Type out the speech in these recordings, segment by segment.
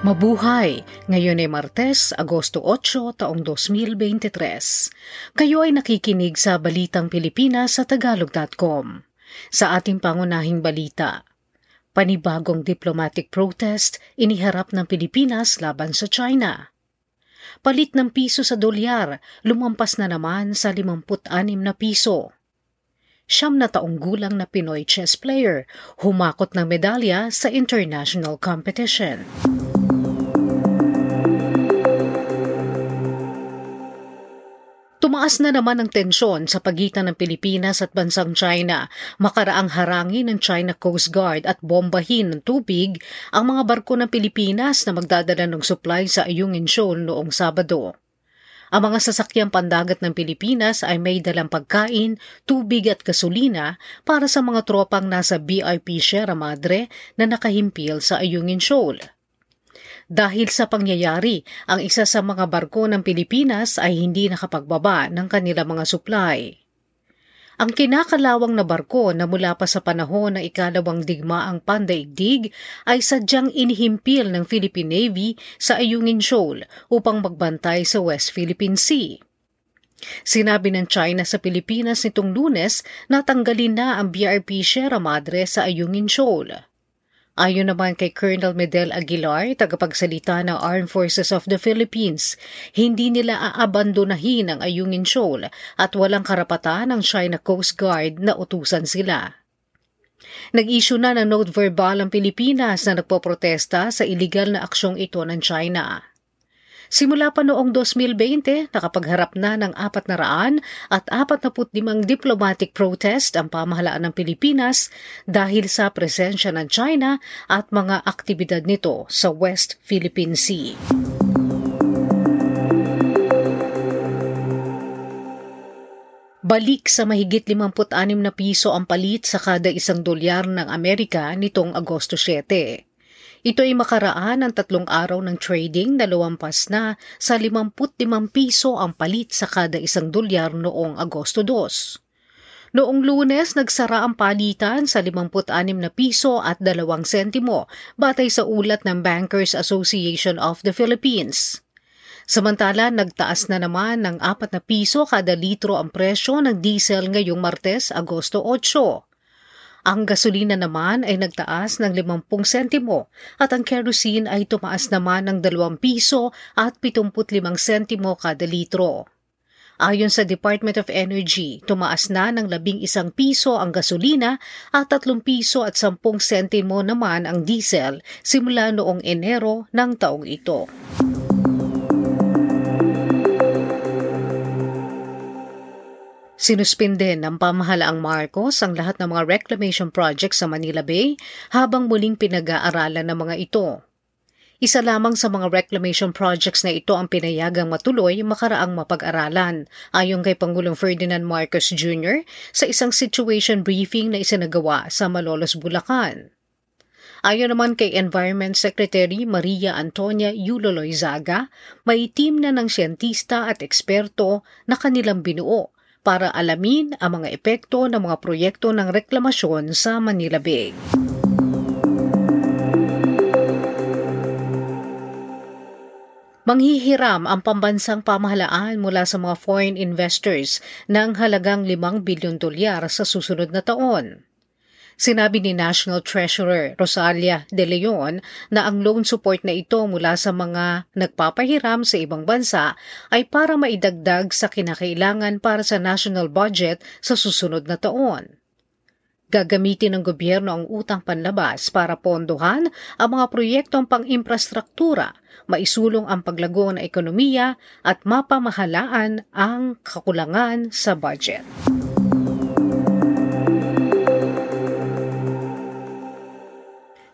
Mabuhay! Ngayon ay Martes, Agosto 8, taong 2023. Kayo ay nakikinig sa Balitang Pilipinas sa Tagalog.com. Sa ating pangunahing balita, panibagong diplomatic protest iniharap ng Pilipinas laban sa China. Palit ng piso sa dolyar, lumampas na naman sa 56 na piso. Siyam na taong gulang na Pinoy chess player, humakot ng medalya sa international competition. Tumaas na naman ang tensyon sa pagitan ng Pilipinas at bansang China makaraang harangin ng China Coast Guard at bombahin ng tubig ang mga barko ng Pilipinas na magdadala ng supply sa Ayungin Shoal noong Sabado. Ang mga sasakyang pandagat ng Pilipinas ay may dalang pagkain, tubig at gasolina para sa mga tropang nasa BIP Sierra Madre na nakahimpil sa Ayungin Shoal. Dahil sa pangyayari, ang isa sa mga barko ng Pilipinas ay hindi nakapagbaba ng kanilang mga supply. Ang kinakalawang na barko na mula pa sa panahon ng ikalawang digmaang pandaigdig ay sadyang inihimpil ng Philippine Navy sa Ayungin Shoal upang magbantay sa West Philippine Sea. Sinabi ng China sa Pilipinas nitong lunes na tanggalin na ang BRP Sierra Madre sa Ayungin Shoal. Ayon naman kay Colonel Medel Aguilar, tagapagsalita ng Armed Forces of the Philippines, hindi nila aabandonahin ang Ayungin Shoal at walang karapatan ng China Coast Guard na utusan sila. Nag-issue na ng note verbal ang Pilipinas na nagpoprotesta sa illegal na aksyong ito ng China. Simula pa noong 2020, nakapagharap na ng 400 at 45 diplomatic protest ang pamahalaan ng Pilipinas dahil sa presensya ng China at mga aktibidad nito sa West Philippine Sea. Balik sa mahigit 56 na piso ang palit sa kada isang dolyar ng Amerika nitong Agosto 7. Ito ay makaraan ng tatlong araw ng trading na luwampas na sa 55 piso ang palit sa kada isang dolyar noong Agosto 2. Noong lunes, nagsara ang palitan sa 56 na piso at 2 sentimo batay sa ulat ng Bankers Association of the Philippines. Samantala, nagtaas na naman ng 4 na piso kada litro ang presyo ng diesel ngayong Martes, Agosto 8. Ang gasolina naman ay nagtaas ng 50 sentimo at ang kerosene ay tumaas naman ng 2 piso at 75 sentimo kada litro. Ayon sa Department of Energy, tumaas na ng 11 piso ang gasolina at 3 piso at 10 sentimo naman ang diesel simula noong Enero ng taong ito. Sinuspinde ng pamahalaang Marcos ang lahat ng mga reclamation projects sa Manila Bay habang muling pinag-aaralan ng mga ito. Isa lamang sa mga reclamation projects na ito ang pinayagang matuloy makaraang mapag-aralan, ayon kay Pangulong Ferdinand Marcos Jr. sa isang situation briefing na isinagawa sa Malolos, Bulacan. Ayon naman kay Environment Secretary Maria Antonia Yuloloizaga, may team na ng siyentista at eksperto na kanilang binuo para alamin ang mga epekto ng mga proyekto ng reklamasyon sa Manila Bay. Manghihiram ang pambansang pamahalaan mula sa mga foreign investors ng halagang 5 bilyon dolyar sa susunod na taon. Sinabi ni National Treasurer Rosalia De Leon na ang loan support na ito mula sa mga nagpapahiram sa ibang bansa ay para maidagdag sa kinakailangan para sa national budget sa susunod na taon. Gagamitin ng gobyerno ang utang panlabas para pondohan ang mga proyektong pang-imprastruktura, maisulong ang paglago ng ekonomiya at mapamahalaan ang kakulangan sa budget.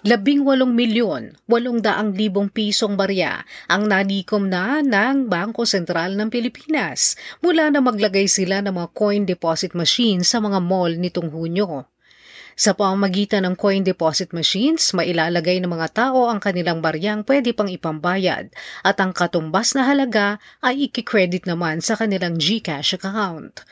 Labing walong milyon, walong daang libong pisong barya ang nalikom na ng Bangko Sentral ng Pilipinas mula na maglagay sila ng mga coin deposit machine sa mga mall nitong Hunyo. Sa pamamagitan ng coin deposit machines, mailalagay ng mga tao ang kanilang baryang pwede pang ipambayad at ang katumbas na halaga ay ikikredit naman sa kanilang GCash account.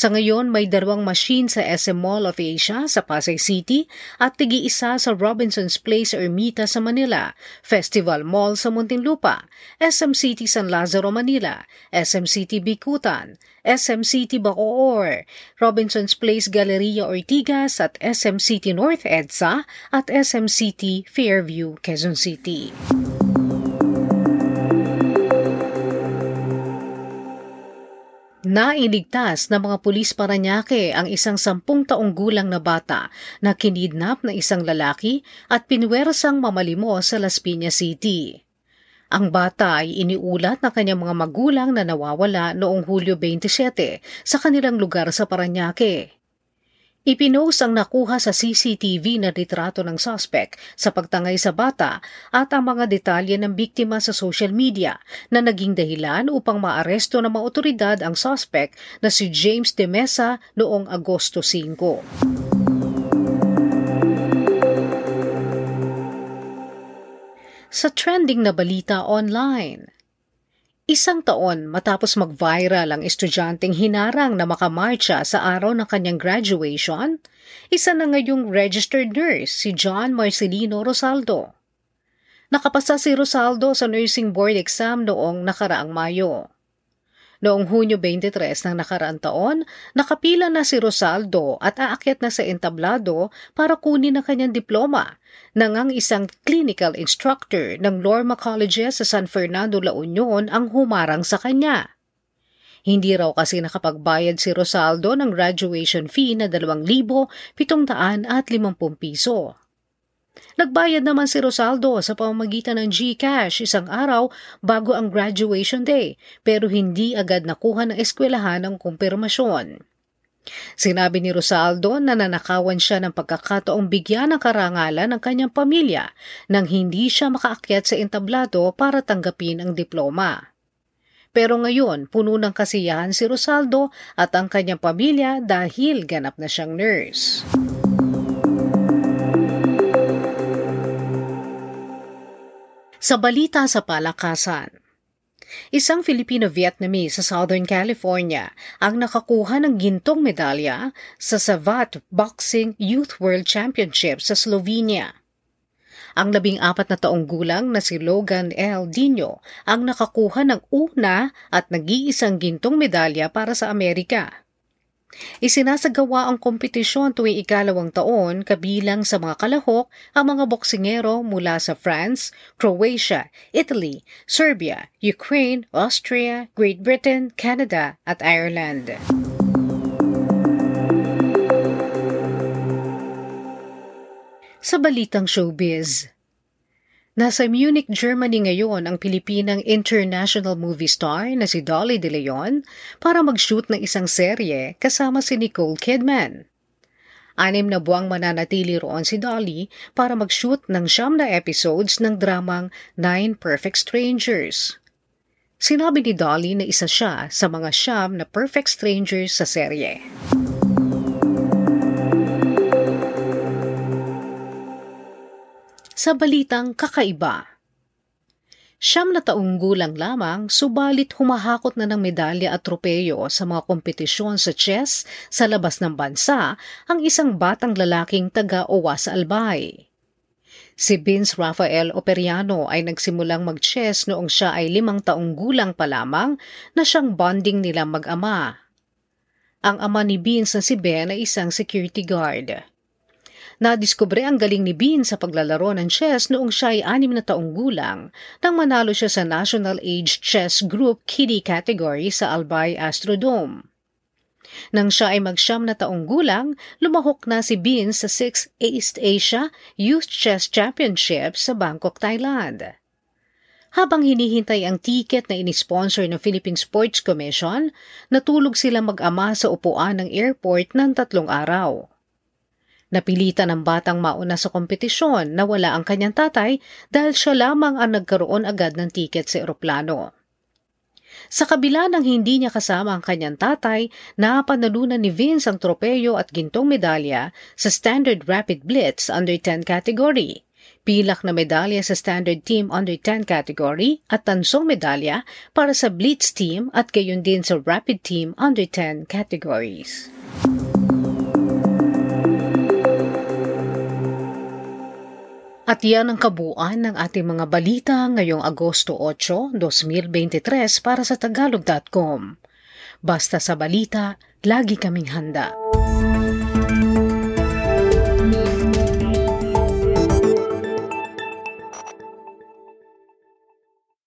Sa ngayon, may dalawang machine sa SM Mall of Asia sa Pasay City at tigi-isa sa Robinson's Place Ermita sa Manila, Festival Mall sa Muntinlupa, SM City San Lazaro, Manila, SM City Bikutan, SM City Bacoor, Robinson's Place Galleria Ortigas at SM City North EDSA at SM City Fairview, Quezon City. Nailigtas ng mga pulis Paranaque ang isang sampung taong gulang na bata na kinidnap na isang lalaki at pinwersang mamalimos sa Las Piñas City. Ang bata ay iniulat ng kanyang mga magulang na nawawala noong Hulyo 27 sa kanilang lugar sa Paranaque. Ipinost ang nakuha sa CCTV na litrato ng suspect sa pagtangay sa bata at ang mga detalye ng biktima sa social media na naging dahilan upang maaresto ng mga otoridad ang suspect na si James De Mesa noong Agosto 5. Sa trending na balita online, Isang taon matapos mag-viral ang estudyanteng hinarang na makamarcha sa araw ng kanyang graduation, isa na ngayong registered nurse si John Marcelino Rosaldo. Nakapasa si Rosaldo sa nursing board exam noong nakaraang Mayo. Noong Hunyo 23 ng nakaraang taon, nakapila na si Rosaldo at aakyat na sa entablado para kunin ang kanyang diploma nang ang isang clinical instructor ng Lorma College sa San Fernando, La Union ang humarang sa kanya. Hindi raw kasi nakapagbayad si Rosaldo ng graduation fee na 2,750 piso. Nagbayad naman si Rosaldo sa pamamagitan ng GCash isang araw bago ang graduation day pero hindi agad nakuha ng eskwelahan ang kumpirmasyon. Sinabi ni Rosaldo na nanakawan siya ng pagkakataong bigyan ng karangalan ng kanyang pamilya nang hindi siya makaakyat sa entablado para tanggapin ang diploma. Pero ngayon, puno ng kasiyahan si Rosaldo at ang kanyang pamilya dahil ganap na siyang nurse. Sa balita sa palakasan, Isang Filipino-Vietnamese sa Southern California ang nakakuha ng gintong medalya sa Savat Boxing Youth World Championship sa Slovenia. Ang labing apat na taong gulang na si Logan L. Dino ang nakakuha ng una at nag-iisang gintong medalya para sa Amerika. Isinasagawa ang kompetisyon tuwing ikalawang taon kabilang sa mga kalahok ang mga boksingero mula sa France, Croatia, Italy, Serbia, Ukraine, Austria, Great Britain, Canada at Ireland. Sa balitang showbiz, Nasa Munich, Germany ngayon ang Pilipinang international movie star na si Dolly De Leon para mag-shoot ng isang serye kasama si Nicole Kidman. Anim na buwang mananatili roon si Dolly para mag-shoot ng siyam na episodes ng dramang Nine Perfect Strangers. Sinabi ni Dolly na isa siya sa mga siyam na perfect strangers sa serye. Sa balitang kakaiba. Siyam na taong gulang lamang, subalit humahakot na ng medalya at tropeyo sa mga kompetisyon sa chess sa labas ng bansa ang isang batang lalaking taga-Owas Albay. Si Vince Rafael Operiano ay nagsimulang mag-chess noong siya ay limang taong gulang pa lamang na siyang bonding nila mag-ama. Ang ama ni Vince na si Ben ay isang security guard. Nadiskubre ang galing ni Bean sa paglalaro ng chess noong siya ay anim na taong gulang nang manalo siya sa National Age Chess Group Kiddie category sa Albay Astrodome. Nang siya ay magsyam na taong gulang, lumahok na si Bean sa 6th East Asia Youth Chess Championship sa Bangkok, Thailand. Habang hinihintay ang ticket na inisponsor ng Philippine Sports Commission, natulog sila mag-ama sa upuan ng airport ng tatlong araw. Napilitan ng batang mauna sa kompetisyon na wala ang kanyang tatay dahil siya lamang ang nagkaroon agad ng tiket sa eroplano. Sa kabila ng hindi niya kasama ang kanyang tatay, napanalunan ni Vince ang tropeyo at gintong medalya sa Standard Rapid Blitz Under 10 category, pilak na medalya sa Standard Team Under 10 category at tansong medalya para sa Blitz Team at gayon din sa Rapid Team Under 10 categories. At yan ang kabuuan ng ating mga balita ngayong Agosto 8, 2023 para sa Tagalog.com. Basta sa balita, lagi kaming handa.